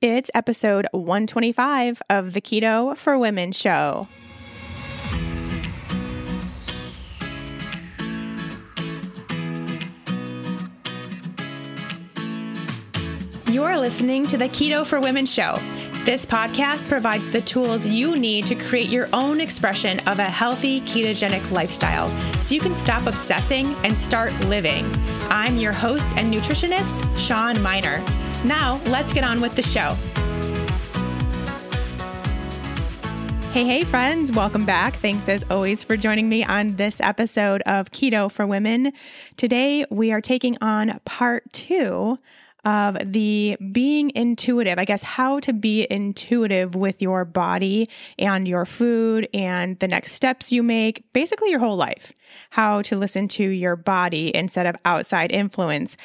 It's episode 125 of the Keto for Women show. You're listening to the Keto for Women show. This podcast provides the tools you need to create your own expression of a healthy ketogenic lifestyle so you can stop obsessing and start living. I'm your host and nutritionist, Shawn Mynar. Now, let's get on with the show. Hey, hey, friends, welcome back. Thanks as always for joining me on this episode of Keto for Women. Today, we are taking on part two of the being intuitive, I guess, how to be intuitive with your body and your food and the next steps you make, basically your whole life, how to listen to your body instead of outside influence.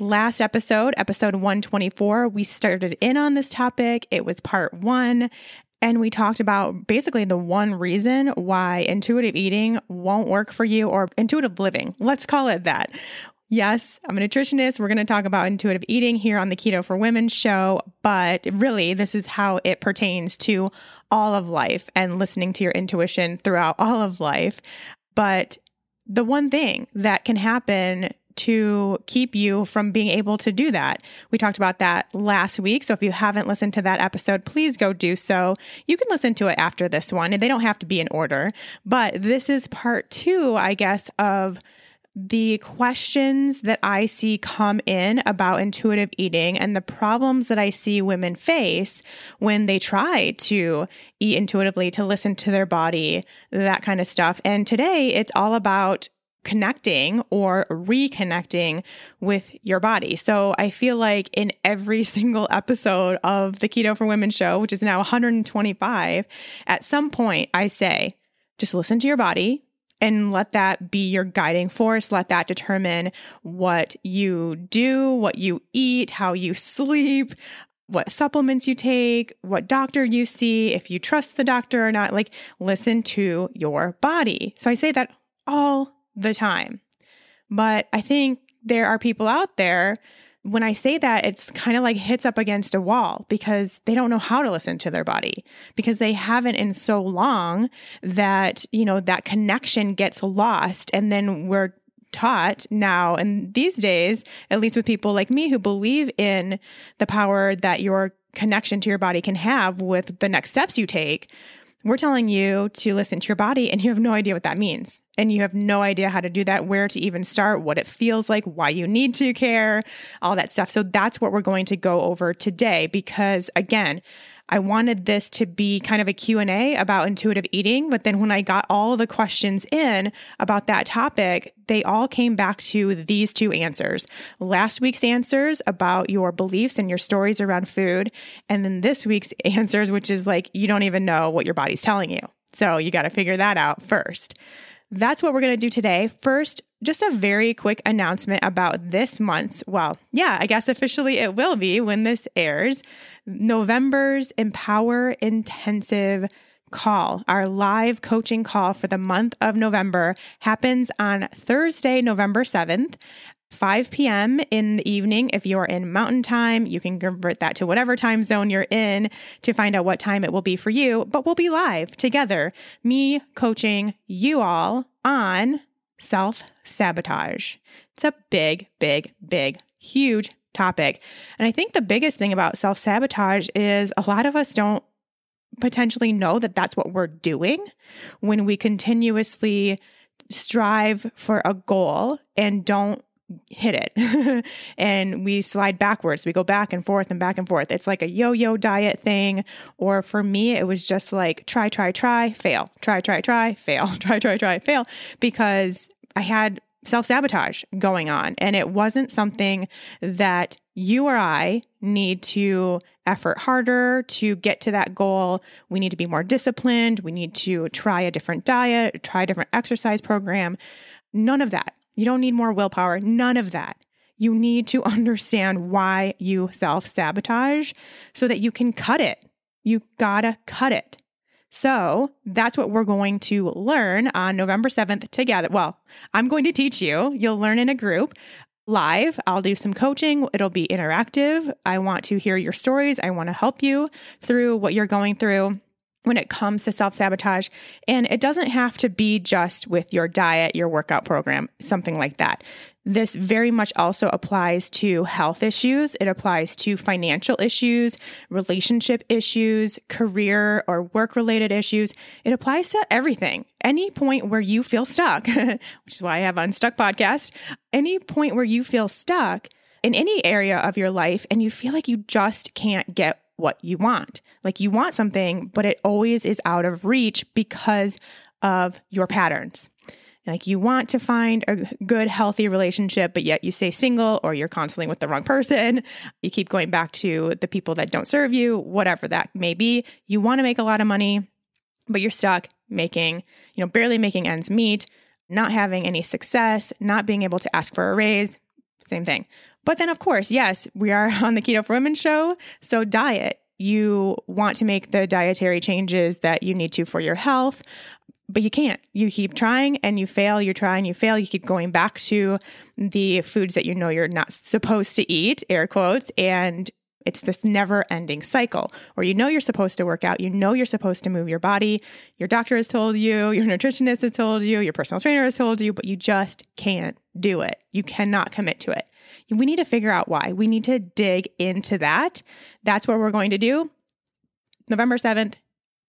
Last episode, episode 124, we started in on this topic. It was part one. And we talked about basically the one reason why intuitive eating won't work for you or intuitive living. Let's call it that. Yes, I'm a nutritionist. We're going to talk about intuitive eating here on the Keto for Women show, but really, this is how it pertains to all of life and listening to your intuition throughout all of life. But the one thing that can happen to keep you from being able to do that. We talked about that last week. So if you haven't listened to that episode, please go do so. You can listen to it after this one, and they don't have to be in order. But this is part two, I guess, of the questions that I see come in about intuitive eating and the problems that I see women face when they try to eat intuitively, to listen to their body, that kind of stuff. And today it's all about connecting or reconnecting with your body. So I feel like in every single episode of the Keto for Women show, which is now 125, at some point I say, just listen to your body and let that be your guiding force. Let that determine what you do, what you eat, how you sleep, what supplements you take, what doctor you see, if you trust the doctor or not. Like, listen to your body. So I say that all the time. But I think there are people out there when I say that, it's kind of like hits up against a wall because they don't know how to listen to their body because they haven't in so long that, you know, that connection gets lost. And then we're taught now and these days, at least with people like me who believe in the power that your connection to your body can have with the next steps you take, we're telling you to listen to your body, and you have no idea what that means. And you have no idea how to do that, where to even start, what it feels like, why you need to care, all that stuff. So that's what we're going to go over today because, again, I wanted this to be kind of a Q&A about intuitive eating, but then when I got all the questions in about that topic, they all came back to these two answers. Last week's answers about your beliefs and your stories around food, and then this week's answers which is like you don't even know what your body's telling you. So you got to figure that out first. That's what we're going to do today. First, just a very quick announcement about this month's, well, yeah, I guess officially it will be when this airs. November's Empower Intensive call, our live coaching call for the month of November, happens on Thursday, November 7th. 5 p.m. in the evening. If you're in mountain time, you can convert that to whatever time zone you're in to find out what time it will be for you. But we'll be live together, me coaching you all on self sabotage. It's a big, big, big, huge topic. And I think the biggest thing about self sabotage is a lot of us don't potentially know that that's what we're doing when we continuously strive for a goal and don't hit it and we slide backwards we go back and forth and back and forth it's like a yo-yo diet thing or for me it was just like try try try fail try try try fail try try try fail because i had self sabotage going on. And it wasn't something that you or I need to effort harder to get to that goal. We need to be more disciplined. We need to try a different diet, try a different exercise program. None of that. You don't need more willpower. None of that. You need to understand why you self sabotage so that you can cut it. You gotta cut it. So that's what we're going to learn on November 7th together. Well, I'm going to teach you, you'll learn in a group. live. I'll do some coaching. It'll be interactive. I want to hear your stories. I want to help you through what you're going through when it comes to self sabotage. And it doesn't have to be just with your diet, your workout program, something like that. This very much also applies to health issues. It applies to financial issues, relationship issues, career or work related issues. It applies to everything. Any point where you feel stuck, which is why I have Unstuck podcast, any point where you feel stuck in any area of your life and you feel like you just can't get what you want. Like you want something, but it always is out of reach because of your patterns. Like you want to find a good, healthy relationship, but yet you stay single or you're constantly with the wrong person. You keep going back to the people that don't serve you, whatever that may be. You want to make a lot of money, but you're stuck making, you know, barely making ends meet, not having any success, not being able to ask for a raise. Same thing. But then, of course, yes, we are on the Keto for Women show. So, diet, you want to make the dietary changes that you need to for your health, but you can't. You keep trying and you fail, you try and you fail. You keep going back to the foods that you know you're not supposed to eat, air quotes, and it's this never ending cycle or you know you're supposed to work out, you know you're supposed to move your body. Your doctor has told you, your nutritionist has told you, your personal trainer has told you, but you just can't do it. You cannot commit to it. We need to figure out why. We need to dig into that. That's what we're going to do. November 7th,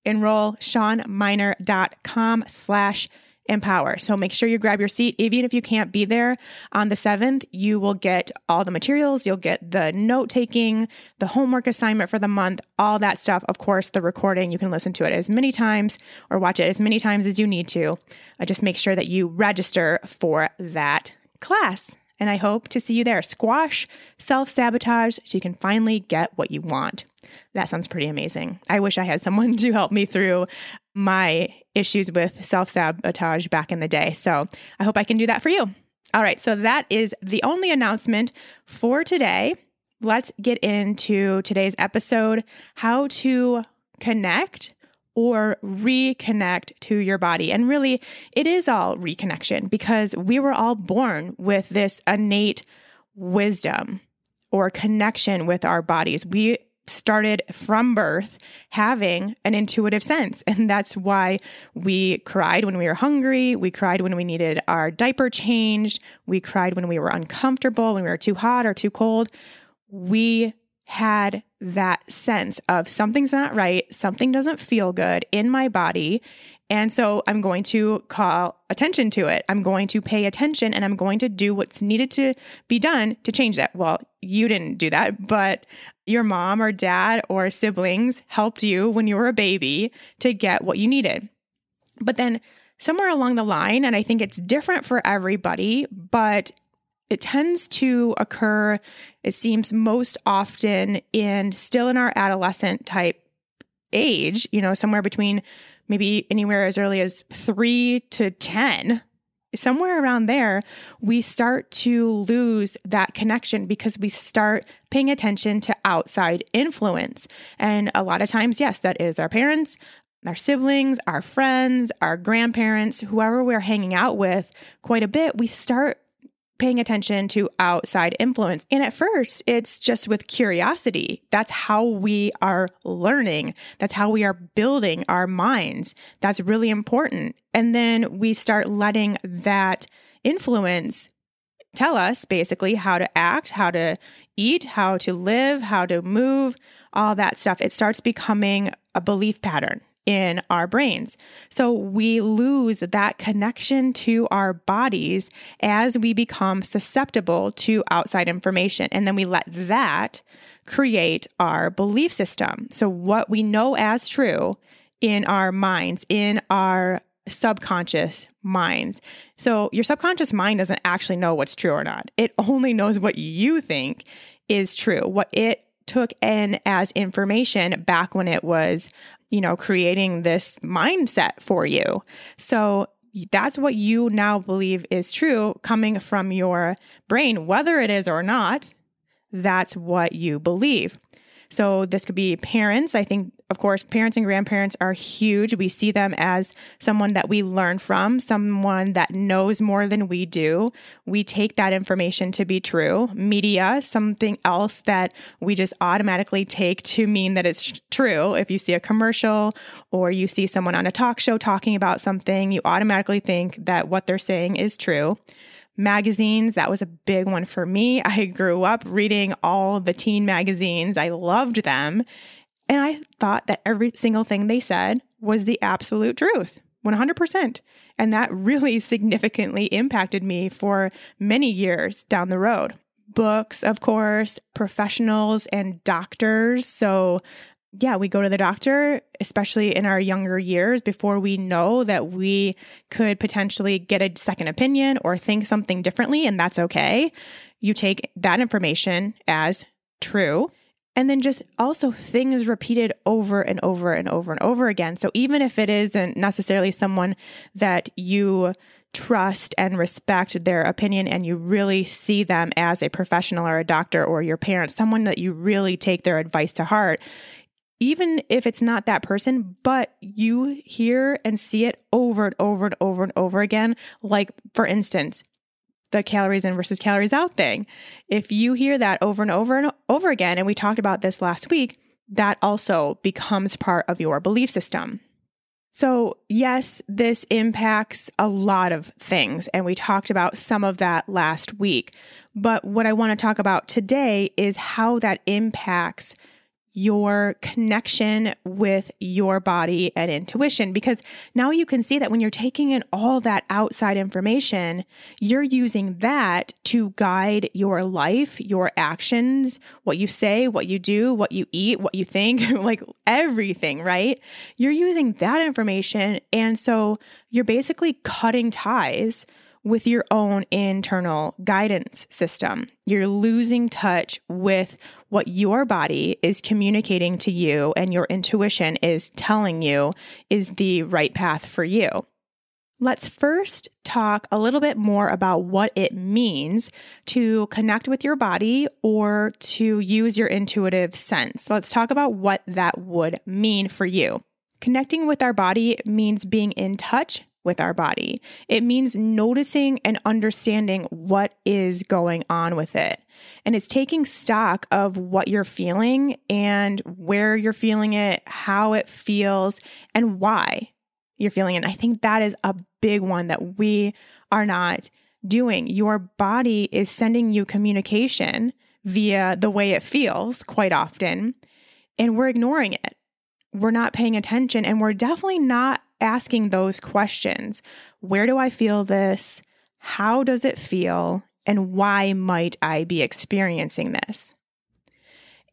enroll shawnmynar.com slash empower. So make sure you grab your seat. Even if you can't be there on the 7th, you will get all the materials. You'll get the note taking, the homework assignment for the month, all that stuff. Of course, the recording, you can listen to it as many times or watch it as many times as you need to. Uh, just make sure that you register for that class and I hope to see you there. Squash self sabotage so you can finally get what you want. That sounds pretty amazing. I wish I had someone to help me through my issues with self sabotage back in the day. So I hope I can do that for you. All right, so that is the only announcement for today. Let's get into today's episode how to connect or reconnect to your body. And really, it is all reconnection because we were all born with this innate wisdom or connection with our bodies. We started from birth having an intuitive sense. And that's why we cried when we were hungry. We cried when we needed our diaper changed. We cried when we were uncomfortable, when we were too hot or too cold. We had that sense of something's not right, something doesn't feel good in my body. And so I'm going to call attention to it. I'm going to pay attention and I'm going to do what's needed to be done to change that. Well, you didn't do that, but your mom or dad or siblings helped you when you were a baby to get what you needed. But then somewhere along the line, and I think it's different for everybody, but it tends to occur, it seems most often in still in our adolescent type age, you know, somewhere between maybe anywhere as early as three to 10. Somewhere around there, we start to lose that connection because we start paying attention to outside influence. And a lot of times, yes, that is our parents, our siblings, our friends, our grandparents, whoever we're hanging out with quite a bit, we start paying attention to outside influence. And at first, it's just with curiosity. That's how we are learning. That's how we are building our minds. That's really important. And then we start letting that influence tell us basically how to act, how to eat, how to live, how to move, all that stuff. It starts becoming a belief pattern in our brains. So we lose that connection to our bodies as we become susceptible to outside information. And then we let that create our belief system. So, what we know as true in our minds, in our subconscious minds. So, your subconscious mind doesn't actually know what's true or not, it only knows what you think is true, what it took in as information back when it was you know, creating this mindset for you. So that's what you now believe is true coming from your brain, whether it is or not. That's what you believe. So this could be parents. I think, of course, parents and grandparents are huge. We see them as someone that we learn from, someone that knows more than we do. We take that information to be true. Media, something else that we just automatically take to mean that it's true. If you see a commercial or you see someone on a talk show talking about something, you automatically think that what they're saying is true magazines. That was a big one for me. I grew up reading all the teen magazines, I loved them. And I thought that every single thing they said was the absolute truth, 100%. And that really significantly impacted me for many years down the road. Books, of course, professionals and doctors. So, yeah, we go to the doctor, especially in our younger years, before we know that we could potentially get a second opinion or think something differently, and that's okay. You take that information as true. And then just also things repeated over and over and over and over again. So even if it isn't necessarily someone that you trust and respect their opinion and you really see them as a professional or a doctor or your parent, someone that you really take their advice to heart, even if it's not that person, but you hear and see it over and over and over and over again. Like, for instance, the calories in versus calories out thing. If you hear that over and over and over again, and we talked about this last week, that also becomes part of your belief system. So, yes, this impacts a lot of things, and we talked about some of that last week. But what I want to talk about today is how that impacts your connection with your body and intuition because now you can see that when you're taking in all that outside information, you're using that to guide your life, your actions, what you say, what you do, what you eat, what you think, like everything, right? You're using that information. And so you're basically cutting ties with your own internal guidance system. You're losing touch with what your body is communicating to you and your intuition is telling you is the right path for you. Let's first talk a little bit more about what it means to connect with your body or to use your intuitive sense. Let's talk about what that would mean for you. Connecting with our body means being in touch with our body. It means noticing and understanding what is going on with it. And it's taking stock of what you're feeling and where you're feeling it, how it feels, and why you're feeling it. And I think that is a big one that we are not doing. Your body is sending you communication via the way it feels quite often, and we're ignoring it. We're not paying attention, and we're definitely not asking those questions Where do I feel this? How does it feel? And why might I be experiencing this?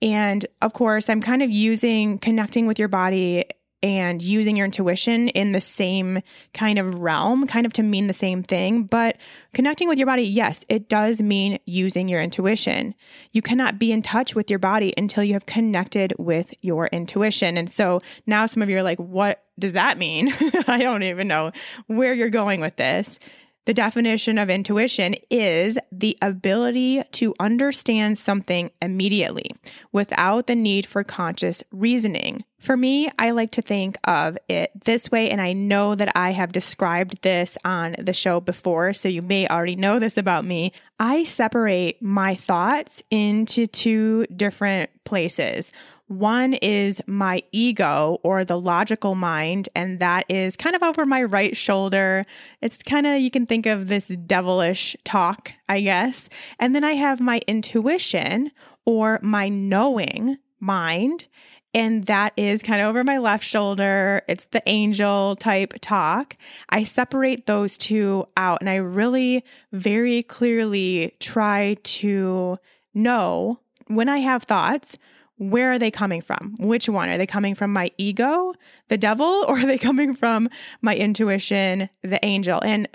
And of course, I'm kind of using connecting with your body and using your intuition in the same kind of realm, kind of to mean the same thing. But connecting with your body, yes, it does mean using your intuition. You cannot be in touch with your body until you have connected with your intuition. And so now some of you are like, what does that mean? I don't even know where you're going with this. The definition of intuition is the ability to understand something immediately without the need for conscious reasoning. For me, I like to think of it this way, and I know that I have described this on the show before, so you may already know this about me. I separate my thoughts into two different places. One is my ego or the logical mind, and that is kind of over my right shoulder. It's kind of, you can think of this devilish talk, I guess. And then I have my intuition or my knowing mind. And that is kind of over my left shoulder. It's the angel type talk. I separate those two out and I really very clearly try to know when I have thoughts where are they coming from? Which one? Are they coming from my ego, the devil, or are they coming from my intuition, the angel? And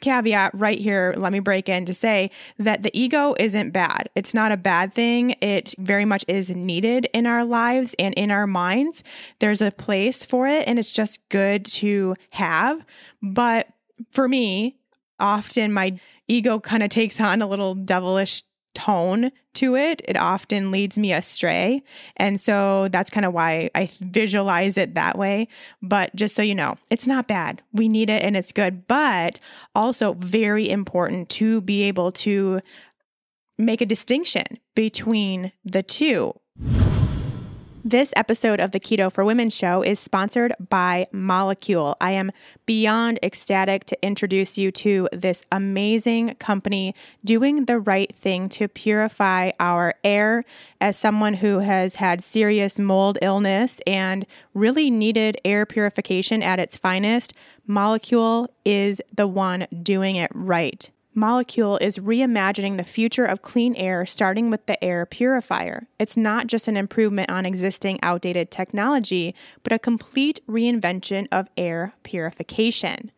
caveat right here, let me break in to say that the ego isn't bad. It's not a bad thing. It very much is needed in our lives and in our minds. There's a place for it, and it's just good to have. But for me, often my ego kind of takes on a little devilish tone to it, it often leads me astray. And so that's kind of why I visualize it that way. But just so you know, it's not bad. We need it and it's good, but also very important to be able to make a distinction between the two. This episode of the Keto for Women show is sponsored by Molekule. I am beyond ecstatic to introduce you to this amazing company doing the right thing to purify our air. As someone who has had serious mold illness and really needed air purification at its finest, Molekule is the one doing it right. Molekule is reimagining the future of clean air, starting with the air purifier. It's not just an improvement on existing outdated technology, but a complete reinvention of air purification.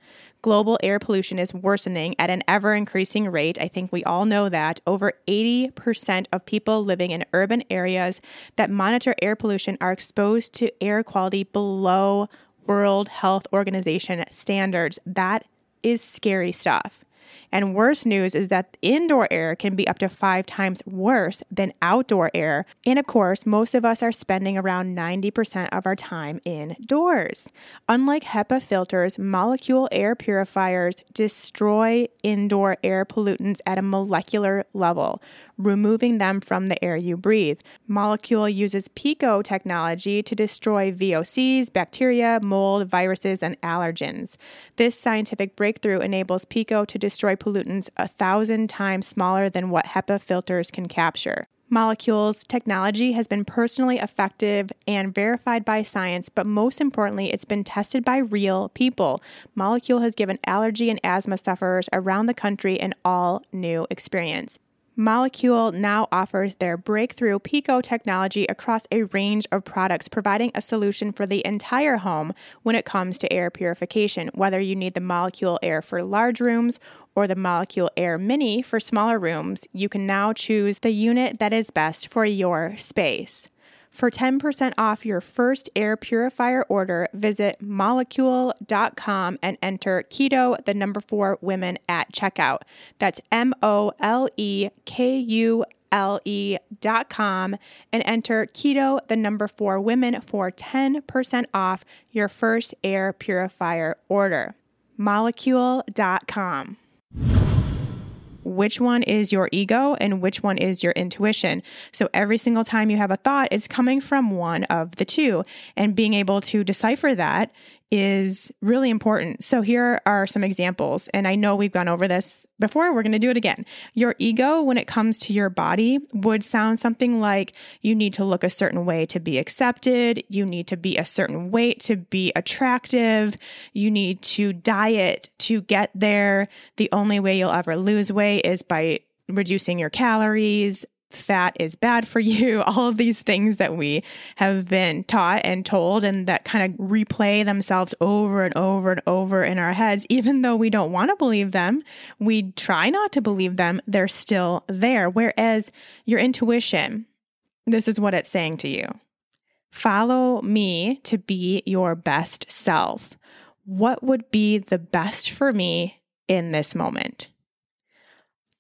Global air pollution is worsening at an ever increasing rate. I think we all know that. Over 80% of people living in urban areas that monitor air pollution are exposed to air quality below World Health Organization standards. That is scary stuff. And worse news is that indoor air can be up to five times worse than outdoor air. And of course, most of us are spending around 90% of our time indoors. Unlike HEPA filters, Molekule air purifiers destroy indoor air pollutants at a molecular level, removing them from the air you breathe. Molekule uses PECO technology to destroy VOCs, bacteria, mold, viruses, and allergens. This scientific breakthrough enables PECO to destroy pollutants a thousand times smaller than what HEPA filters can capture. Molekule's technology has been personally effective and verified by science, but most importantly, it's been tested by real people. Molekule has given allergy and asthma sufferers around the country an all new experience. Molekule now offers their breakthrough PECO technology across a range of products, providing a solution for the entire home when it comes to air purification. Whether you need the Molekule Air for large rooms or the Molekule Air Mini for smaller rooms, you can now choose the unit that is best for your space. For 10% off your first air purifier order, visit molekule.com and enter keto, the number four women at checkout. That's M O L E K U L E dot com and enter keto, the number four women for 10% off your first air purifier order. Molekule.com which one is your ego and which one is your intuition. So every single time you have a thought, it's coming from one of the two. And being able to decipher that is really important. So here are some examples. And I know we've gone over this before. We're going to do it again. Your ego, when it comes to your body, would sound something like you need to look a certain way to be accepted. You need to be a certain weight to be attractive. You need to diet to get there. The only way you'll ever lose weight is by reducing your calories fat is bad for you, all of these things that we have been taught and told, and that kind of replay themselves over and over and over in our heads, even though we don't want to believe them, we try not to believe them, they're still there. Whereas your intuition, this is what it's saying to you follow me to be your best self. What would be the best for me in this moment?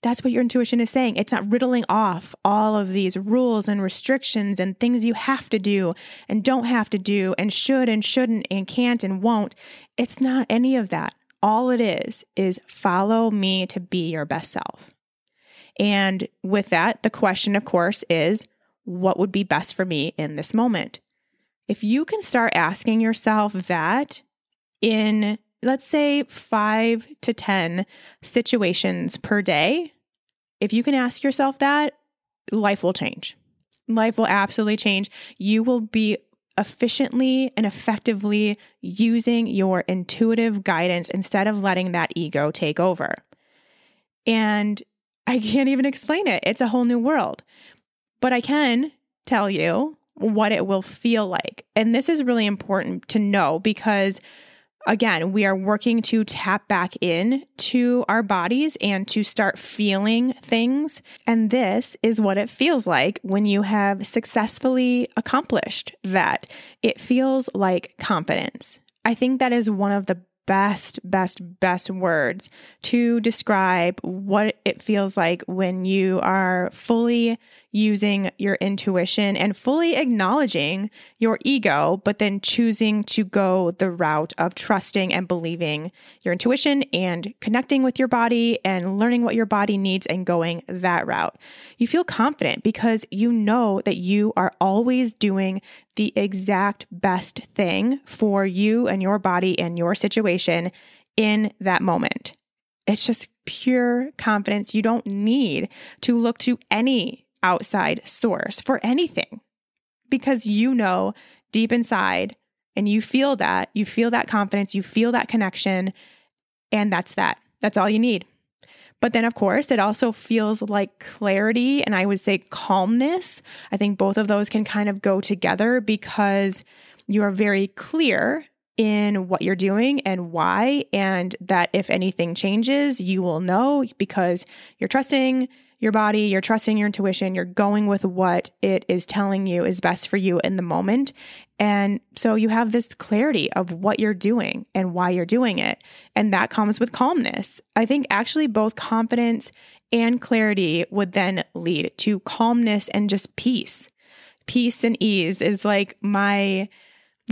That's what your intuition is saying. It's not riddling off all of these rules and restrictions and things you have to do and don't have to do and should and shouldn't and can't and won't. It's not any of that. All it is is follow me to be your best self. And with that, the question, of course, is what would be best for me in this moment? If you can start asking yourself that in, let's say, five to 10 situations per day, if you can ask yourself that, life will change. Life will absolutely change. You will be efficiently and effectively using your intuitive guidance instead of letting that ego take over. And I can't even explain it. It's a whole new world. But I can tell you what it will feel like. And this is really important to know because again, we are working to tap back in to our bodies and to start feeling things. And this is what it feels like when you have successfully accomplished that. It feels like confidence. I think that is one of the best, best, best words to describe what it feels like when you are fully using your intuition and fully acknowledging your ego, but then choosing to go the route of trusting and believing your intuition and connecting with your body and learning what your body needs and going that route. You feel confident because you know that you are always doing the exact best thing for you and your body and your situation in that moment. It's just pure confidence. You don't need to look to any outside source for anything because you know deep inside and you feel that, you feel that confidence, you feel that connection, and that's that. That's all you need. But then, of course, it also feels like clarity and I would say calmness. I think both of those can kind of go together because you are very clear in what you're doing and why, and that if anything changes, you will know because you're trusting, your body, you're trusting your intuition, you're going with what it is telling you is best for you in the moment. And so you have this clarity of what you're doing and why you're doing it. And that comes with calmness. I think actually both confidence and clarity would then lead to calmness and just peace. Peace and ease is like my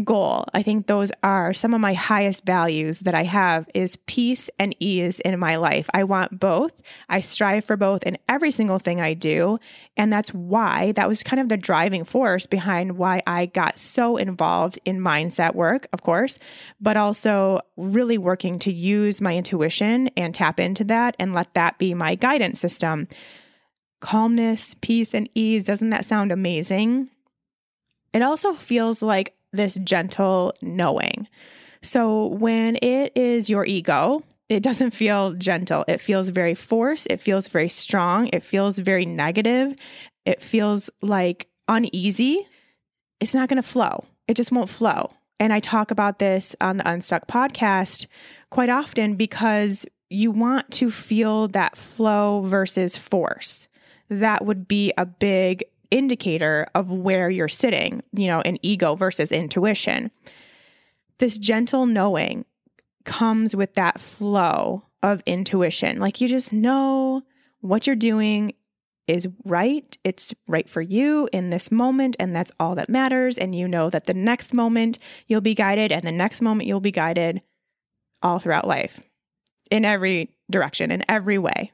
goal. I think those are some of my highest values that I have is peace and ease in my life. I want both. I strive for both in every single thing I do, and that's why that was kind of the driving force behind why I got so involved in mindset work, of course, but also really working to use my intuition and tap into that and let that be my guidance system. Calmness, peace, and ease, doesn't that sound amazing? It also feels like this gentle knowing. So when it is your ego, it doesn't feel gentle. It feels very forced. It feels very strong. It feels very negative. It feels like uneasy. It's not going to flow. It just won't flow. And I talk about this on the Unstuck podcast quite often because you want to feel that flow versus force. That would be a big indicator of where you're sitting, you know, in ego versus intuition. This gentle knowing comes with that flow of intuition. Like you just know what you're doing is right. It's right for you in this moment, and that's all that matters. And you know that the next moment you'll be guided, and the next moment you'll be guided all throughout life in every direction, in every way.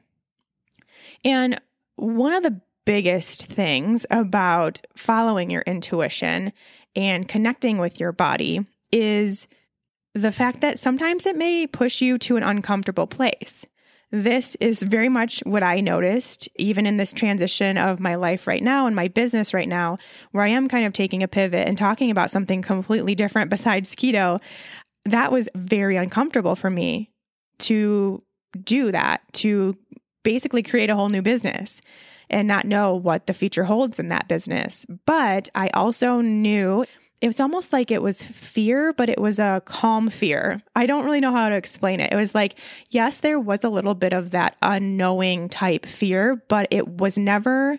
And one of the biggest things about following your intuition and connecting with your body is the fact that sometimes it may push you to an uncomfortable place. This is very much what I noticed, even in this transition of my life right now and my business right now, where I am kind of taking a pivot and talking about something completely different besides keto. That was very uncomfortable for me to do that, to basically create a whole new business and not know what the future holds in that business. But I also knew it was almost like it was fear, but it was a calm fear. I don't really know how to explain it. It was like, yes, there was a little bit of that unknowing type fear, but it was never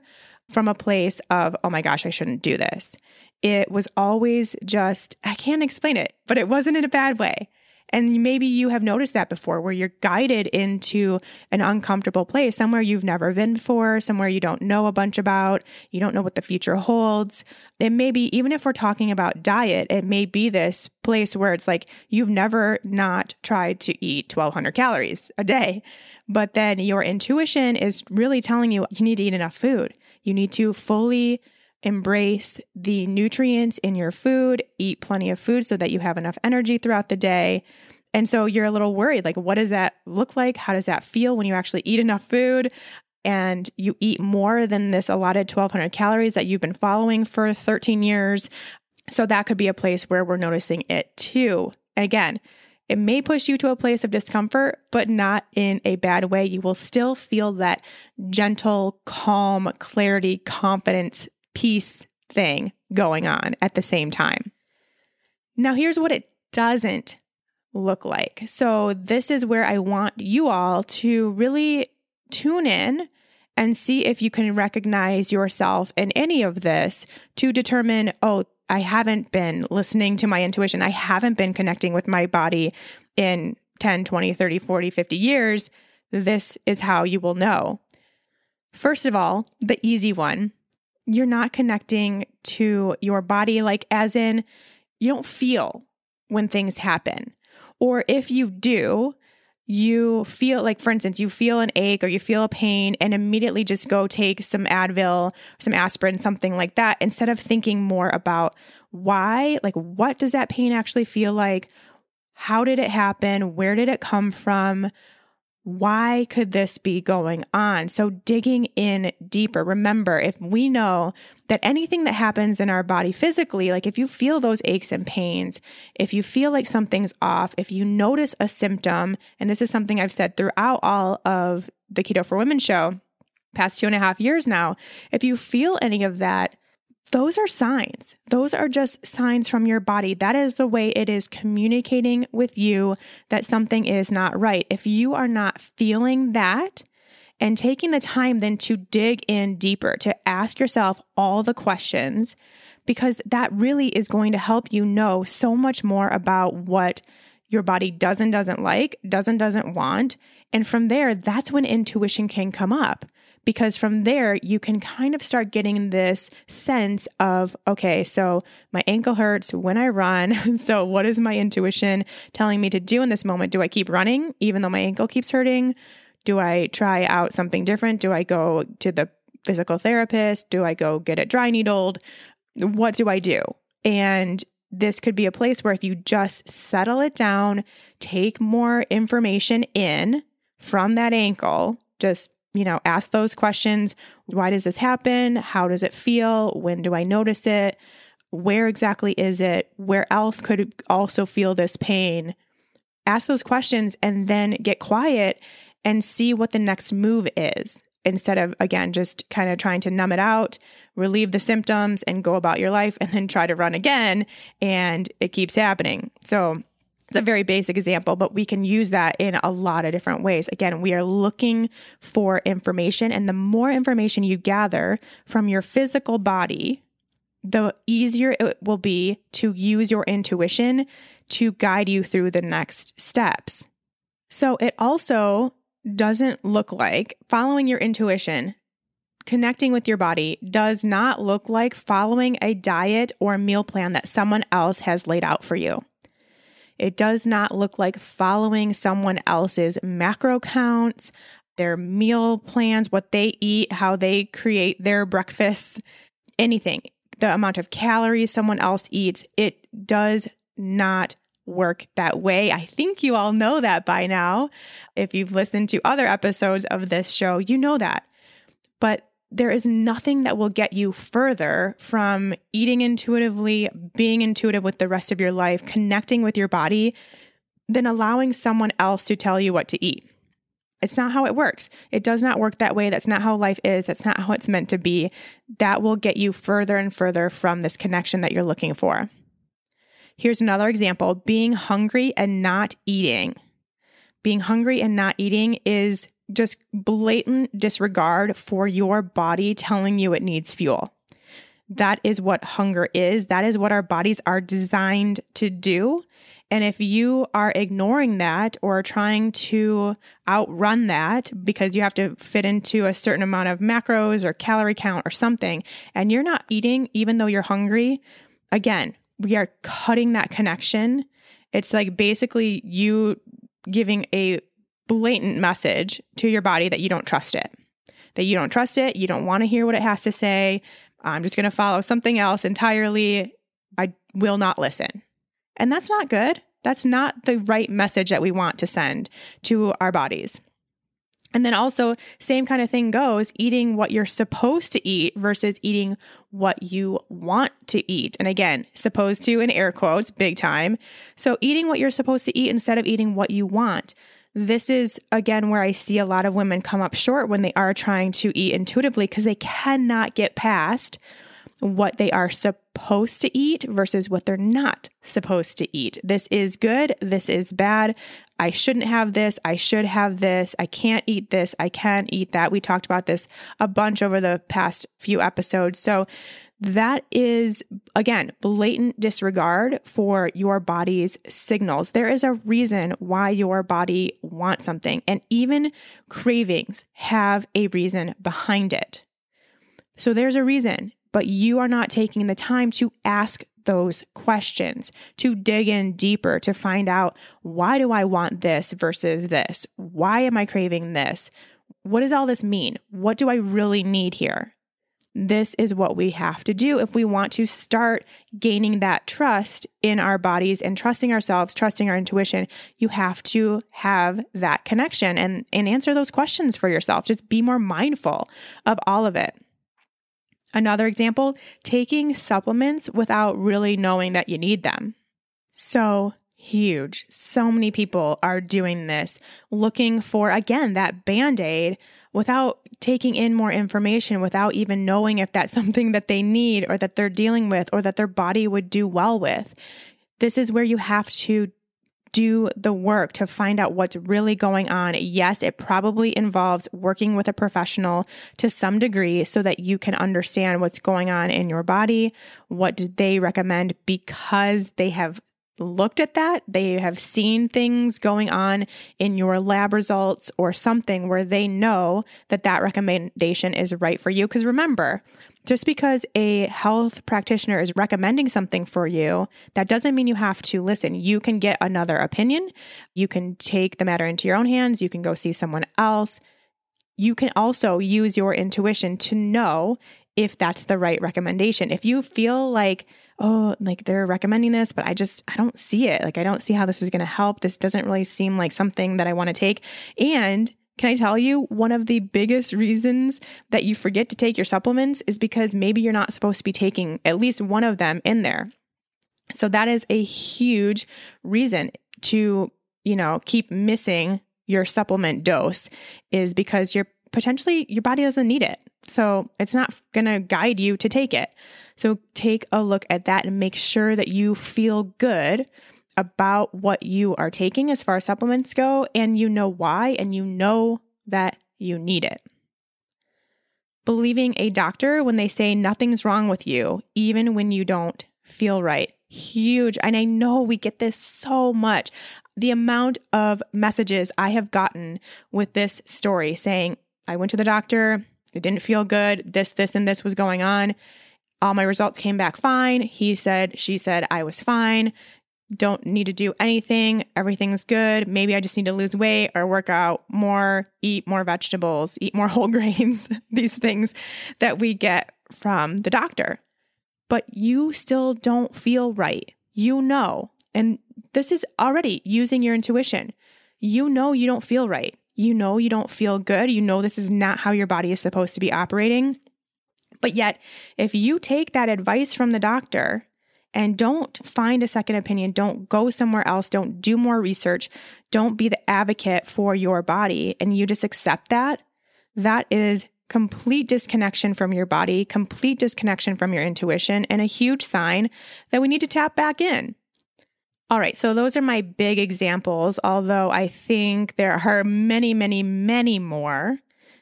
from a place of, oh my gosh, I shouldn't do this. It was always just, I can't explain it, but it wasn't in a bad way. And maybe you have noticed that before where you're guided into an uncomfortable place, somewhere you've never been before, somewhere you don't know a bunch about, you don't know what the future holds. It may be, even if we're talking about diet, it may be this place where it's like you've never not tried to eat 1200 calories a day. But then your intuition is really telling you you need to eat enough food. You need to fully embrace the nutrients in your food, eat plenty of food so that you have enough energy throughout the day. And so you're a little worried like, what does that look like? How does that feel when you actually eat enough food? And you eat more than this allotted 1200 calories that you've been following for 13 years. So that could be a place where we're noticing it too. And again, it may push you to a place of discomfort, but not in a bad way. You will still feel that gentle, calm, clarity, confidence peace thing going on at the same time. Now, here's what it doesn't look like. So, this is where I want you all to really tune in and see if you can recognize yourself in any of this to determine, oh, I haven't been listening to my intuition. I haven't been connecting with my body in 10, 20, 30, 40, 50 years. This is how you will know. First of all, the easy one you're not connecting to your body, like, as in, you don't feel when things happen. Or if you do, you feel like, for instance, you feel an ache or you feel a pain and immediately just go take some Advil, some aspirin, something like that, instead of thinking more about why, like, what does that pain actually feel like? How did it happen? Where did it come from? Why could this be going on? So, digging in deeper. Remember, if we know that anything that happens in our body physically, like if you feel those aches and pains, if you feel like something's off, if you notice a symptom, and this is something I've said throughout all of the Keto for Women show, past two and a half years now, if you feel any of that, those are signs. Those are just signs from your body. That is the way it is communicating with you that something is not right. If you are not feeling that, and taking the time then to dig in deeper, to ask yourself all the questions, because that really is going to help you know so much more about what your body does and doesn't like, does and doesn't want. And from there, that's when intuition can come up because from there you can kind of start getting this sense of okay so my ankle hurts when i run. So what is my intuition telling me to do in this moment? Do i keep running even though my ankle keeps hurting? Do i try out something different? Do i go to the physical therapist? Do i go get it dry needled? What do i do? And this could be a place where if you just settle it down take more information in from that ankle just you know, ask those questions. Why does this happen? How does it feel? When do I notice it? Where exactly is it? Where else could also feel this pain? Ask those questions and then get quiet and see what the next move is instead of, again, just kind of trying to numb it out, relieve the symptoms, and go about your life and then try to run again. And it keeps happening. So, it's a very basic example, but we can use that in a lot of different ways. Again, we are looking for information, and the more information you gather from your physical body, the easier it will be to use your intuition to guide you through the next steps. So it also doesn't look like following your intuition, connecting with your body does not look like following a diet or meal plan that someone else has laid out for you. It does not look like following someone else's macro counts, their meal plans, what they eat, how they create their breakfasts, anything. The amount of calories someone else eats, it does not work that way. I think you all know that by now. If you've listened to other episodes of this show, you know that. But there is nothing that will get you further from eating intuitively, being intuitive with the rest of your life, connecting with your body, than allowing someone else to tell you what to eat. It's not how it works. It does not work that way. That's not how life is. That's not how it's meant to be. That will get you further and further from this connection that you're looking for. Here's another example being hungry and not eating. Being hungry and not eating is just blatant disregard for your body telling you it needs fuel. That is what hunger is. That is what our bodies are designed to do. And if you are ignoring that or trying to outrun that because you have to fit into a certain amount of macros or calorie count or something, and you're not eating even though you're hungry, again, we are cutting that connection. It's like basically you giving a blatant message to your body that you don't trust it, that you don't trust it, you don't want to hear what it has to say. I'm just going to follow something else entirely. I will not listen. And that's not good. That's not the right message that we want to send to our bodies. And then also, same kind of thing goes eating what you're supposed to eat versus eating what you want to eat. And again, supposed to in air quotes, big time. So, eating what you're supposed to eat instead of eating what you want this is again where I see a lot of women come up short when they are trying to eat intuitively because they cannot get past what they are supposed to eat versus what they're not supposed to eat. This is good, this is bad. I shouldn't have this, I should have this, I can't eat this, I can't eat that. We talked about this a bunch over the past few episodes. So that is, again, blatant disregard for your body's signals. There is a reason why your body wants something, and even cravings have a reason behind it. So there's a reason, but you are not taking the time to ask those questions, to dig in deeper, to find out why do I want this versus this? Why am I craving this? What does all this mean? What do I really need here? This is what we have to do if we want to start gaining that trust in our bodies and trusting ourselves, trusting our intuition. You have to have that connection and, and answer those questions for yourself. Just be more mindful of all of it. Another example taking supplements without really knowing that you need them. So huge. So many people are doing this, looking for, again, that band aid without taking in more information, without even knowing if that's something that they need or that they're dealing with or that their body would do well with. This is where you have to do the work to find out what's really going on. Yes, it probably involves working with a professional to some degree so that you can understand what's going on in your body. What did they recommend because they have looked at that, they have seen things going on in your lab results or something where they know that that recommendation is right for you. Because remember, just because a health practitioner is recommending something for you, that doesn't mean you have to listen. You can get another opinion. You can take the matter into your own hands. You can go see someone else. You can also use your intuition to know if that's the right recommendation. If you feel like, oh, like they're recommending this, but I just, I don't see it. Like, I don't see how this is going to help. This doesn't really seem like something that I want to take. And can I tell you, one of the biggest reasons that you forget to take your supplements is because maybe you're not supposed to be taking at least one of them in there. So that is a huge reason to, you know, keep missing your supplement dose is because you're potentially your body doesn't need it. So it's not going to guide you to take it. So take a look at that and make sure that you feel good about what you are taking as far as supplements go and you know why and you know that you need it. Believing a doctor when they say nothing's wrong with you, even when you don't feel right. Huge. And I know we get this so much. The amount of messages I have gotten with this story saying, I went to the doctor, it didn't feel good, this, this, and this was going on. All my results came back fine. He said, she said, I was fine. Don't need to do anything. Everything's good. Maybe I just need to lose weight or work out more, eat more vegetables, eat more whole grains, these things that we get from the doctor. But you still don't feel right. You know. And this is already using your intuition. You know you don't feel right. You know you don't feel good. You know this is not how your body is supposed to be operating. But yet, if you take that advice from the doctor and don't find a second opinion, don't go somewhere else, don't do more research, don't be the advocate for your body, and you just accept that, that is complete disconnection from your body, complete disconnection from your intuition, and a huge sign that we need to tap back in. All right, so those are my big examples, although I think there are many, many, many more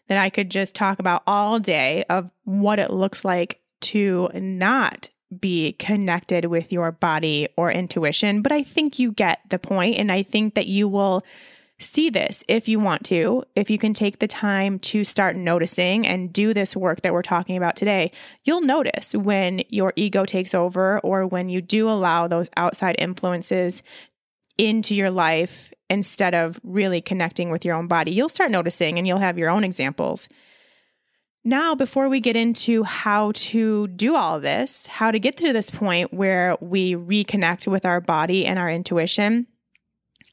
that I could just talk about all day of what it looks like to not be connected with your body or intuition. But I think you get the point, and I think that you will see this if you want to, if you can take the time to start noticing and do this work that we're talking about today, you'll notice when your ego takes over or when you do allow those outside influences into your life instead of really connecting with your own body. You'll start noticing and you'll have your own examples. Now, before we get into how to do all this, how to get to this point where we reconnect with our body and our intuition,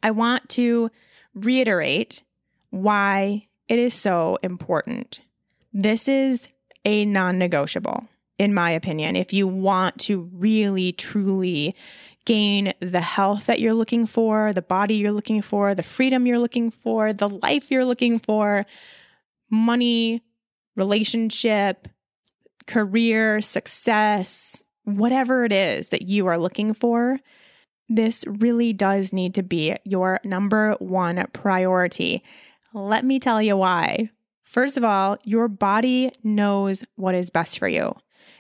I want to reiterate why it is so important. This is a non negotiable, in my opinion. If you want to really, truly gain the health that you're looking for, the body you're looking for, the freedom you're looking for, the life you're looking for, money, relationship, career, success, whatever it is that you are looking for, this really does need to be your number one priority. Let me tell you why. First of all, your body knows what is best for you.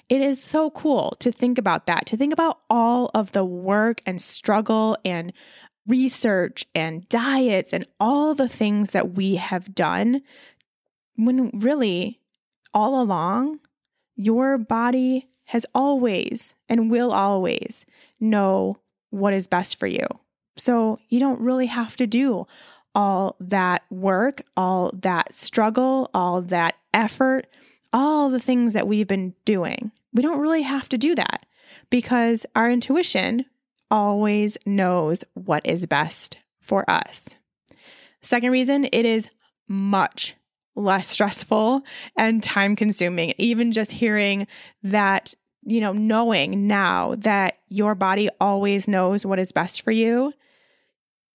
It is so cool to think about that, to think about all of the work and struggle and research and diets and all the things that we have done when really all along your body has always and will always know what is best for you. So you don't really have to do all that work, all that struggle, all that effort, all the things that we've been doing. We don't really have to do that because our intuition always knows what is best for us. Second reason, it is much less stressful and time consuming. Even just hearing that, you know, knowing now that your body always knows what is best for you.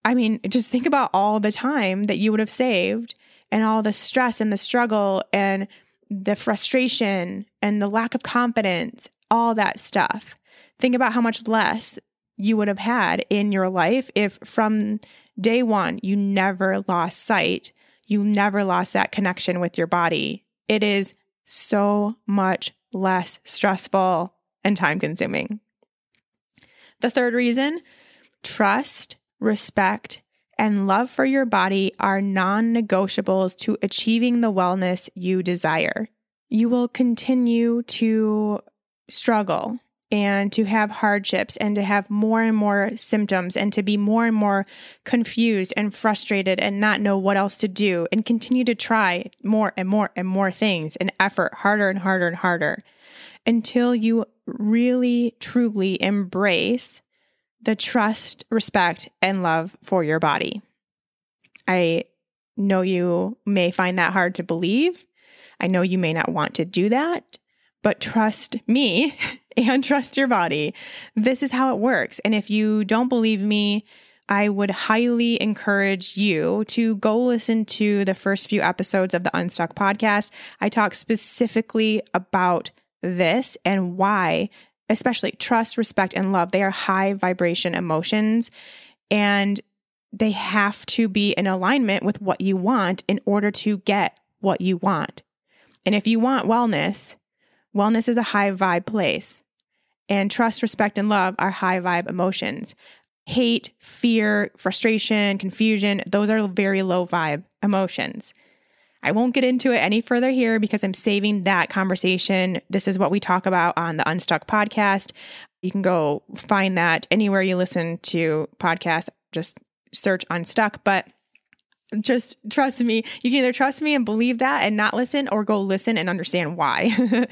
I mean, just think about all the time that you would have saved and all the stress and the struggle and the frustration and the lack of confidence, all that stuff. Think about how much less you would have had in your life if from day one you never lost sight you never lost that connection with your body. It is so much less stressful and time consuming. The third reason trust, respect, and love for your body are non negotiables to achieving the wellness you desire. You will continue to struggle and to have hardships and to have more and more symptoms and to be more and more confused and frustrated and not know what else to do and continue to try more and more and more things and effort harder and harder and harder until you really truly embrace the trust, respect, and love for your body. I know you may find that hard to believe. I know you may not want to do that, but trust me and trust your body. This is how it works. And if you don't believe me, I would highly encourage you to go listen to the first few episodes of the Unstuck podcast. I talk specifically about this and why, especially trust, respect, and love. They are high vibration emotions and they have to be in alignment with what you want in order to get what you want. And if you want wellness, Wellness is a high vibe place, and trust, respect, and love are high vibe emotions. Hate, fear, frustration, confusion, those are very low vibe emotions. I won't get into it any further here because I'm saving that conversation. This is what we talk about on the Unstuck podcast. You can go find that anywhere you listen to podcasts. Just search Unstuck. But just trust me. You can either trust me and believe that and not listen, or go listen and understand why.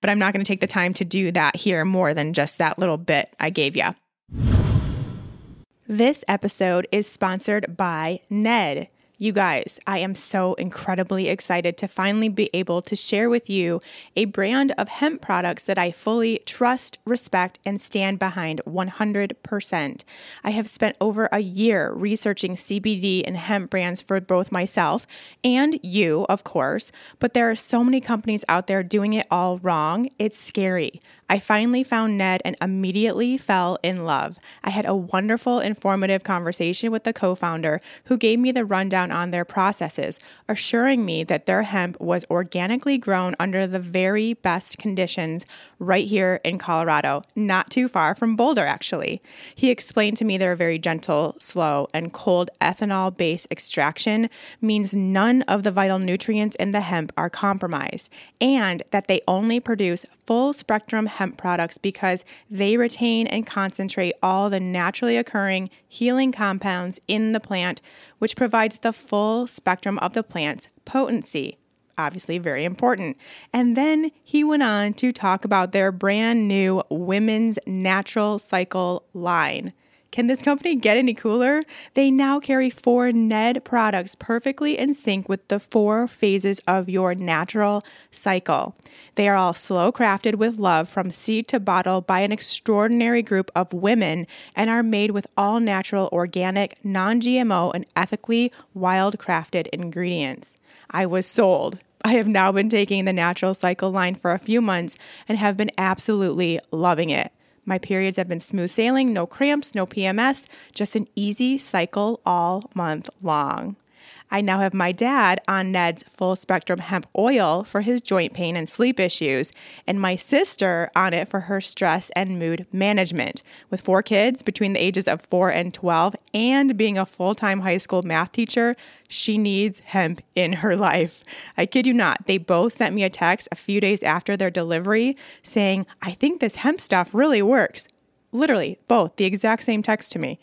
but I'm not going to take the time to do that here more than just that little bit I gave you. This episode is sponsored by Ned. You guys, I am so incredibly excited to finally be able to share with you a brand of hemp products that I fully trust, respect, and stand behind 100%. I have spent over a year researching CBD and hemp brands for both myself and you, of course, but there are so many companies out there doing it all wrong. It's scary. I finally found Ned and immediately fell in love. I had a wonderful, informative conversation with the co founder who gave me the rundown on their processes, assuring me that their hemp was organically grown under the very best conditions right here in Colorado, not too far from Boulder, actually. He explained to me their very gentle, slow, and cold ethanol based extraction means none of the vital nutrients in the hemp are compromised, and that they only produce full spectrum hemp products because they retain and concentrate all the naturally occurring healing compounds in the plant, which provides the full spectrum of the plant's potency. Obviously, very important. And then he went on to talk about their brand new women's natural cycle line. Can this company get any cooler? They now carry four Ned products perfectly in sync with the four phases of your natural cycle. They are all slow crafted with love from seed to bottle by an extraordinary group of women and are made with all natural, organic, non GMO, and ethically wild crafted ingredients. I was sold. I have now been taking the natural cycle line for a few months and have been absolutely loving it. My periods have been smooth sailing, no cramps, no PMS, just an easy cycle all month long. I now have my dad on Ned's full spectrum hemp oil for his joint pain and sleep issues, and my sister on it for her stress and mood management. With four kids between the ages of 4 and 12, and being a full time high school math teacher, she needs hemp in her life. I kid you not, they both sent me a text a few days after their delivery saying, I think this hemp stuff really works. Literally, both the exact same text to me.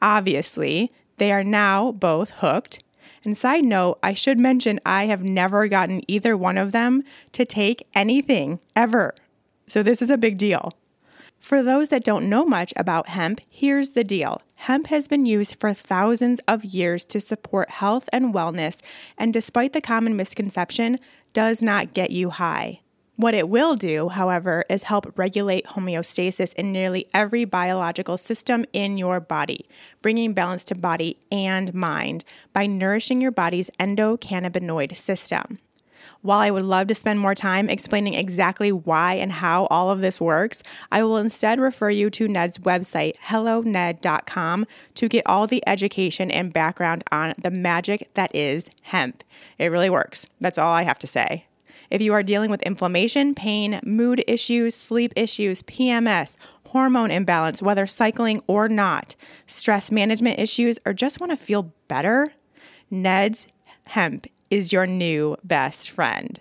Obviously, they are now both hooked and side note, I should mention I have never gotten either one of them to take anything ever. So this is a big deal. For those that don't know much about hemp, here's the deal. Hemp has been used for thousands of years to support health and wellness, and despite the common misconception, does not get you high. What it will do, however, is help regulate homeostasis in nearly every biological system in your body, bringing balance to body and mind by nourishing your body's endocannabinoid system. While I would love to spend more time explaining exactly why and how all of this works, I will instead refer you to Ned's website, helloned.com, to get all the education and background on the magic that is hemp. It really works. That's all I have to say. If you are dealing with inflammation, pain, mood issues, sleep issues, PMS, hormone imbalance, whether cycling or not, stress management issues, or just want to feel better, Ned's Hemp is your new best friend.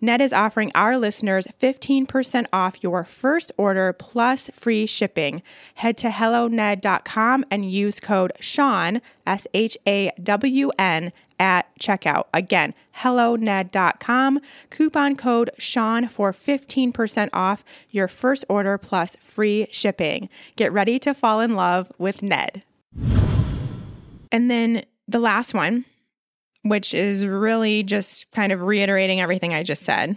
Ned is offering our listeners 15% off your first order plus free shipping. Head to helloned.com and use code Shawn, S H A W N, at checkout. Again, helloned.com, coupon code Shawn for 15% off your first order plus free shipping. Get ready to fall in love with Ned. And then the last one, which is really just kind of reiterating everything I just said.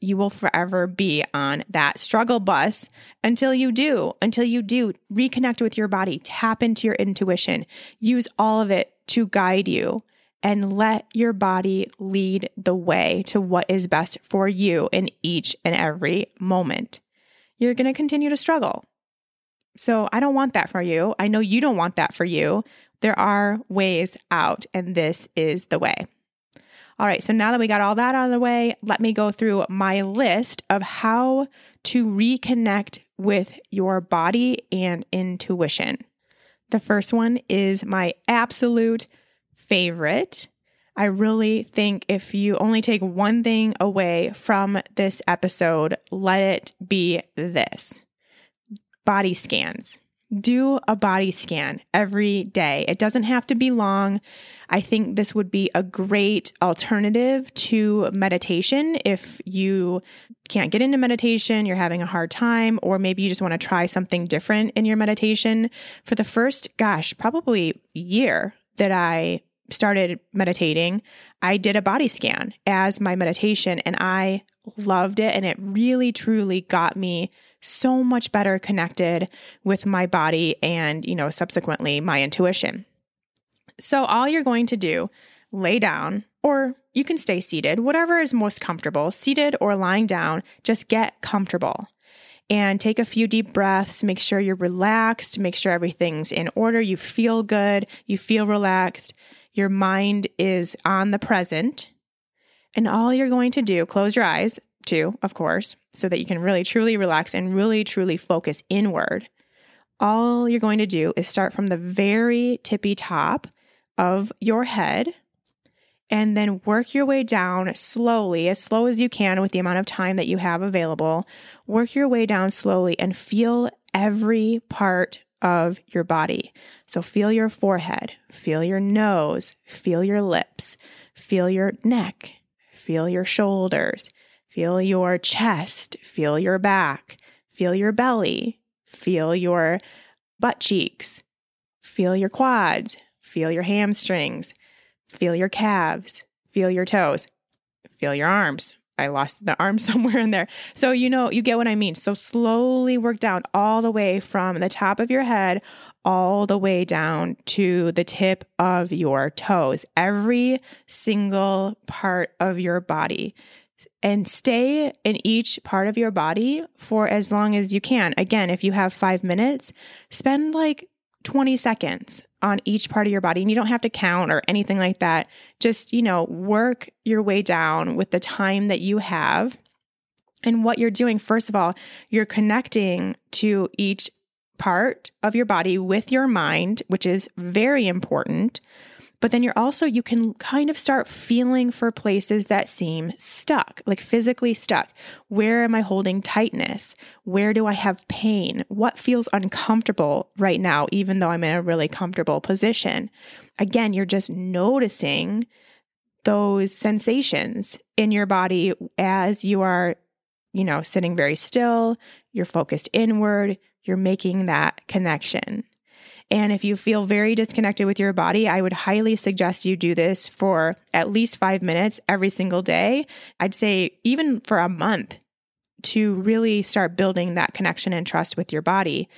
You will forever be on that struggle bus until you do, until you do reconnect with your body, tap into your intuition, use all of it to guide you and let your body lead the way to what is best for you in each and every moment. You're going to continue to struggle. So I don't want that for you. I know you don't want that for you. There are ways out, and this is the way. All right, so now that we got all that out of the way, let me go through my list of how to reconnect with your body and intuition. The first one is my absolute favorite. I really think if you only take one thing away from this episode, let it be this body scans. Do a body scan every day. It doesn't have to be long. I think this would be a great alternative to meditation if you can't get into meditation, you're having a hard time, or maybe you just want to try something different in your meditation. For the first, gosh, probably year that I started meditating, I did a body scan as my meditation and I loved it. And it really, truly got me so much better connected with my body and, you know, subsequently my intuition. So, all you're going to do, lay down, or you can stay seated, whatever is most comfortable, seated or lying down, just get comfortable and take a few deep breaths. Make sure you're relaxed, make sure everything's in order. You feel good, you feel relaxed. Your mind is on the present. And all you're going to do, close your eyes too, of course, so that you can really truly relax and really truly focus inward. All you're going to do is start from the very tippy top of your head and then work your way down slowly, as slow as you can with the amount of time that you have available. Work your way down slowly and feel every part of your body. So feel your forehead, feel your nose, feel your lips, feel your neck, feel your shoulders, feel your chest, feel your back, feel your belly, feel your butt cheeks, feel your quads, feel your hamstrings, feel your calves, feel your toes, feel your arms, I lost the arm somewhere in there. So, you know, you get what I mean. So, slowly work down all the way from the top of your head all the way down to the tip of your toes, every single part of your body. and stay in each part of your body for as long as you can. Again, if you have five minutes, spend like 20 seconds on each part of your body. And you don't have to count or anything like that. Just, you know, work your way down with the time that you have. And what you're doing, first of all, you're connecting to each part of your body with your mind, which is very important. But then you're also, you can kind of start feeling for places that seem stuck, like physically stuck. Where am I holding tightness? Where do I have pain? What feels uncomfortable right now, even though I'm in a really comfortable position? Again, you're just noticing those sensations in your body as you are, you know, sitting very still, you're focused inward, you're making that connection. And if you feel very disconnected with your body, I would highly suggest you do this for at least five minutes every single day. I'd say even for a month to really start building that connection and trust with your body.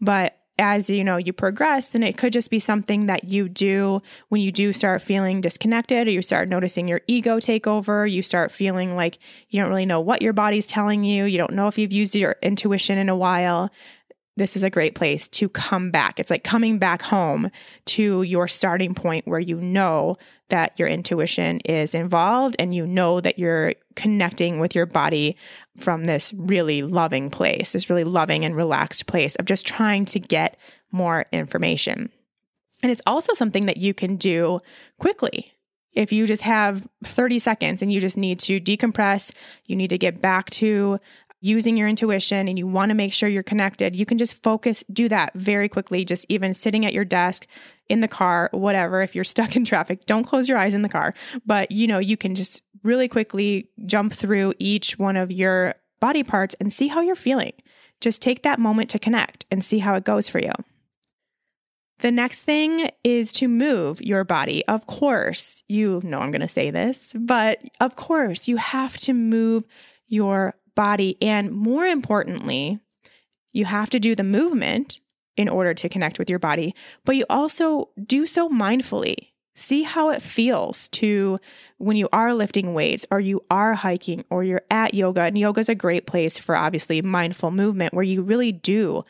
But as you know you progress then it could just be something that you do when you do start feeling disconnected or you start noticing your ego take over you start feeling like you don't really know what your body's telling you you don't know if you've used your intuition in a while this is a great place to come back. It's like coming back home to your starting point where you know that your intuition is involved and you know that you're connecting with your body from this really loving place, this really loving and relaxed place of just trying to get more information. And it's also something that you can do quickly. If you just have 30 seconds and you just need to decompress, you need to get back to using your intuition and you want to make sure you're connected, you can just focus, do that very quickly, just even sitting at your desk, in the car, whatever. If you're stuck in traffic, don't close your eyes in the car. But you know, you can just really quickly jump through each one of your body parts and see how you're feeling. Just take that moment to connect and see how it goes for you. The next thing is to move your body. Of course, you know I'm going to say this, but of course, you have to move your body. And more importantly, you have to do the movement in order to connect with your body, but you also do so mindfully. See how it feels to when you are lifting weights or you are hiking or you're at yoga. And yoga is a great place for obviously mindful movement where you really do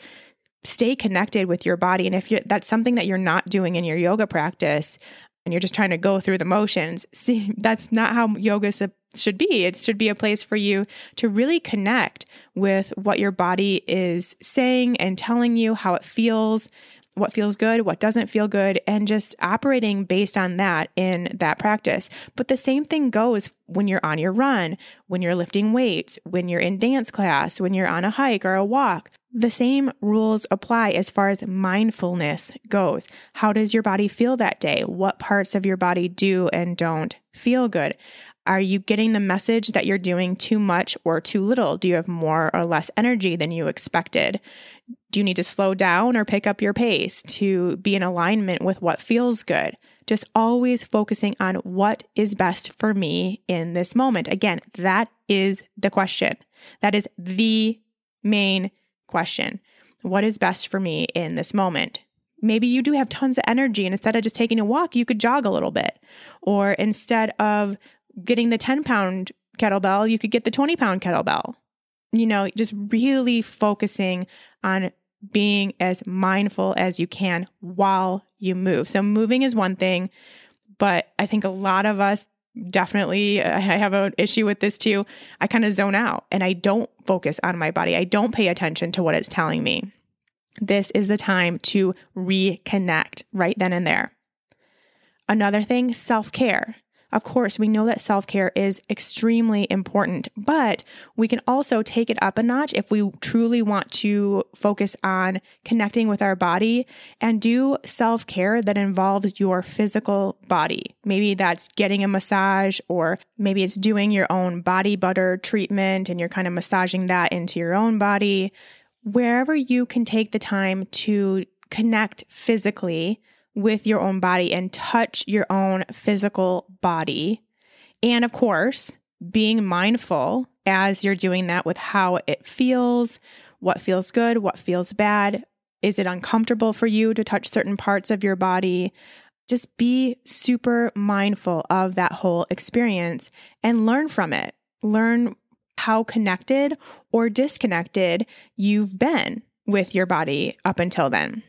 stay connected with your body. And if that's something that you're not doing in your yoga practice, and you're just trying to go through the motions, see, that's not how yoga should be. It should be a place for you to really connect with what your body is saying and telling you how it feels, what feels good, what doesn't feel good, and just operating based on that in that practice. But the same thing goes when you're on your run, when you're lifting weights, when you're in dance class, when you're on a hike or a walk. The same rules apply as far as mindfulness goes. How does your body feel that day? What parts of your body do and don't feel good? Are you getting the message that you're doing too much or too little? Do you have more or less energy than you expected? Do you need to slow down or pick up your pace to be in alignment with what feels good? Just always focusing on what is best for me in this moment. Again, that is the question. That is the main question. What is best for me in this moment? Maybe you do have tons of energy, and instead of just taking a walk, you could jog a little bit. Or instead of getting the 10 pound kettlebell, you could get the 20 pound kettlebell. You know, just really focusing on being as mindful as you can while you move. So, moving is one thing, but I think a lot of us definitely, I have an issue with this too. I kind of zone out and I don't focus on my body, I don't pay attention to what it's telling me. This is the time to reconnect right then and there. Another thing, self care. Of course, we know that self care is extremely important, but we can also take it up a notch if we truly want to focus on connecting with our body and do self care that involves your physical body. Maybe that's getting a massage, or maybe it's doing your own body butter treatment and you're kind of massaging that into your own body. Wherever you can take the time to connect physically with your own body and touch your own physical body. And of course, being mindful as you're doing that with how it feels, what feels good, what feels bad. Is it uncomfortable for you to touch certain parts of your body? Just be super mindful of that whole experience and learn from it. Learn how connected or disconnected you've been with your body up until then.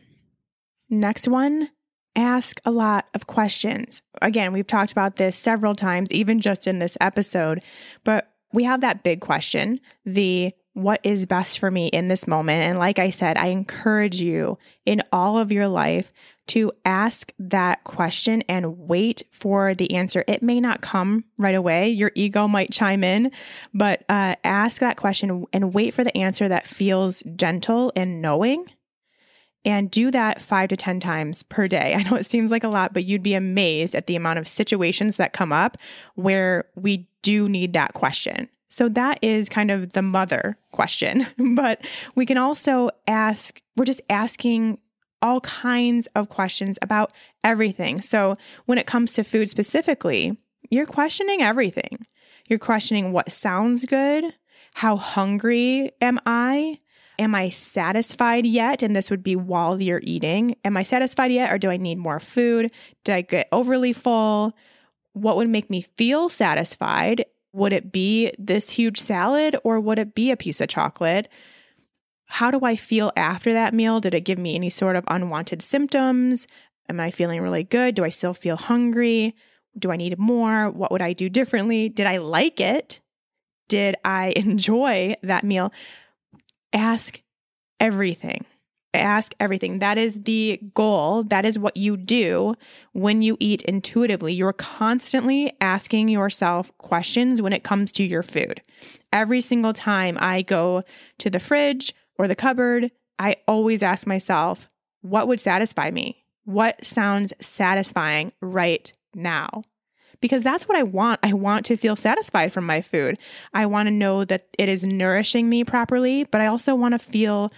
Next one, ask a lot of questions. Again, we've talked about this several times, even just in this episode, but we have that big question the what is best for me in this moment. And like I said, I encourage you in all of your life to ask that question and wait for the answer. It may not come right away. Your ego might chime in, but uh, ask that question and wait for the answer that feels gentle and knowing. And do that five to 10 times per day. I know it seems like a lot, but you'd be amazed at the amount of situations that come up where we do need that question. So that is kind of the mother question. But we can also ask, we're just asking all kinds of questions about everything. So when it comes to food specifically, you're questioning everything. You're questioning what sounds good. How hungry am I? Am I satisfied yet? And this would be while you're eating. Am I satisfied yet, or do I need more food? Did I get overly full? What would make me feel satisfied? Would it be this huge salad or would it be a piece of chocolate? How do I feel after that meal? Did it give me any sort of unwanted symptoms? Am I feeling really good? Do I still feel hungry? Do I need more? What would I do differently? Did I like it? Did I enjoy that meal? Ask everything ask everything. That is the goal. That is what you do when you eat intuitively. You're constantly asking yourself questions when it comes to your food. Every single time I go to the fridge or the cupboard, I always ask myself, what would satisfy me? What sounds satisfying right now? Because that's what I want. I want to feel satisfied from my food. I want to know that it is nourishing me properly, but I also want to feel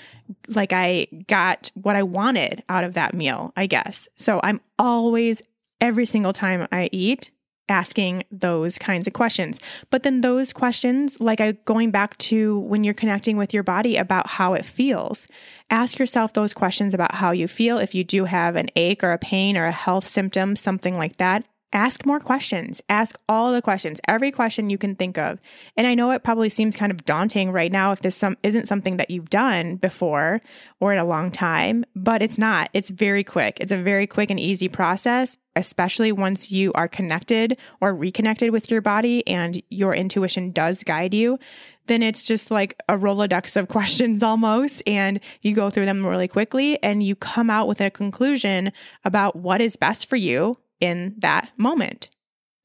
like I got what I wanted out of that meal, I guess. So I'm always, every single time I eat, asking those kinds of questions. But then those questions, like I going back to when you're connecting with your body about how it feels, ask yourself those questions about how you feel. If you do have an ache or a pain or a health symptom, something like that, ask more questions. Ask all the questions, every question you can think of. And I know it probably seems kind of daunting right now if this some isn't something that you've done before or in a long time, but it's not. It's very quick. It's a very quick and easy process, especially once you are connected or reconnected with your body and your intuition does guide you. Then it's just like a Rolodex of questions almost, and you go through them really quickly and you come out with a conclusion about what is best for you in that moment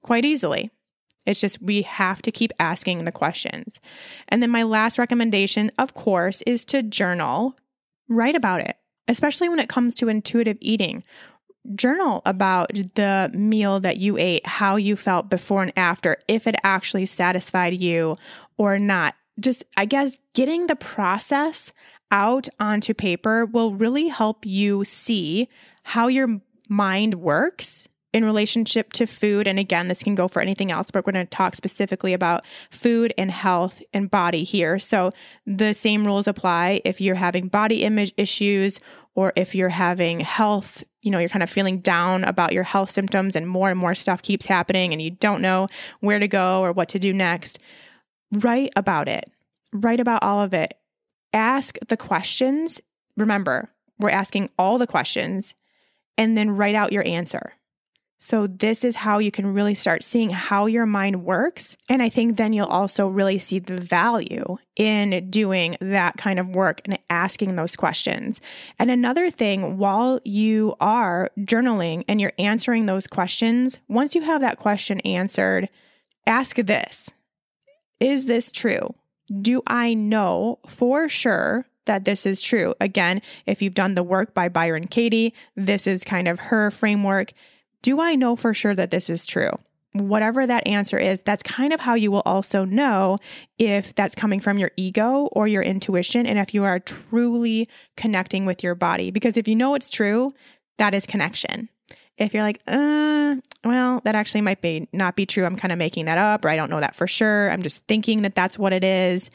quite easily. It's just we have to keep asking the questions. And then my last recommendation, of course, is to journal. Write about it, especially when it comes to intuitive eating. Journal about the meal that you ate, how you felt before and after, if it actually satisfied you or not. Just, I guess, getting the process out onto paper will really help you see how your mind works in relationship to food. And again, this can go for anything else, but we're going to talk specifically about food and health and body here. So the same rules apply if you're having body image issues or if you're having health, you know, you're kind of feeling down about your health symptoms and more and more stuff keeps happening and you don't know where to go or what to do next. Write about it. Write about all of it. Ask the questions. Remember, we're asking all the questions and then write out your answer so, this is how you can really start seeing how your mind works. And I think then you'll also really see the value in doing that kind of work and asking those questions. And another thing, while you are journaling and you're answering those questions, once you have that question answered, ask this Is this true? Do I know for sure that this is true? Again, if you've done the work by Byron Katie, this is kind of her framework do I know for sure that this is true? Whatever that answer is, that's kind of how you will also know if that's coming from your ego or your intuition and if you are truly connecting with your body. Because if you know it's true, that is connection. If you're like, uh, well, that actually might be not be true. I'm kind of making that up, or I don't know that for sure. I'm just thinking that that's what it is.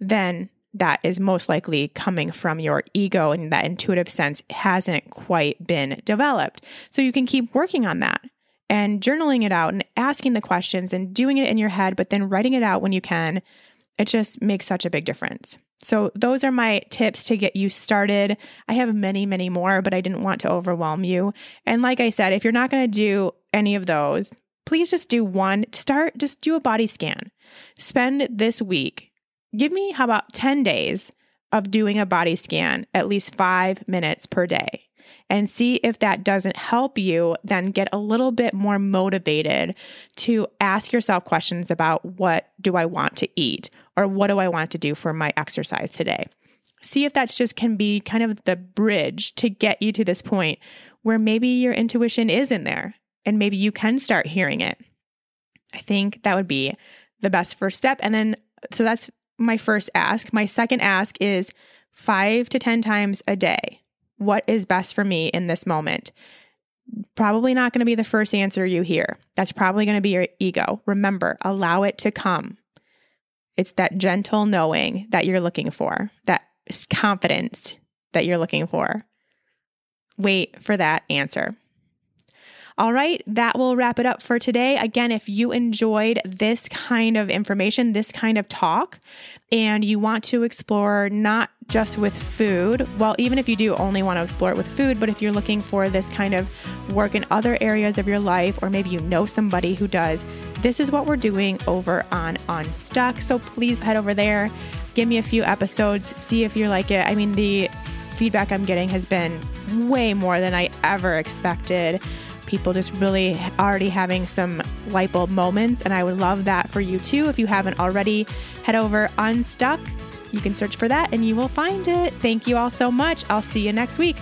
Then that is most likely coming from your ego and that intuitive sense hasn't quite been developed. So you can keep working on that and journaling it out and asking the questions and doing it in your head, but then writing it out when you can, it just makes such a big difference. So, those are my tips to get you started. I have many, many more, but I didn't want to overwhelm you. And like I said, if you're not going to do any of those, please just do one. Start, just do a body scan. Spend this week. Give me, how about 10 days of doing a body scan, at least five minutes per day and see if that doesn't help you, then get a little bit more motivated to ask yourself questions about what do I want to eat or what do I want to do for my exercise today. See if that's just can be kind of the bridge to get you to this point where maybe your intuition is in there and maybe you can start hearing it. I think that would be the best first step. And then, so that's my first ask. My second ask is five to 10 times a day what is best for me in this moment. Probably not going to be the first answer you hear. That's probably going to be your ego. Remember, allow it to come. It's that gentle knowing that you're looking for, that confidence that you're looking for. Wait for that answer. All right, that will wrap it up for today. Again, if you enjoyed this kind of information, this kind of talk, and you want to explore not just with food, well, even if you do only want to explore it with food, but if you're looking for this kind of work in other areas of your life, or maybe you know somebody who does, this is what we're doing over on Unstuck. So please head over there, give me a few episodes, see if you like it. I mean, the feedback I'm getting has been way more than I ever expected people just really already having some light bulb moments. And I would love that for you too. If you haven't already, head over Unstuck. You can search for that and you will find it. Thank you all so much. I'll see you next week.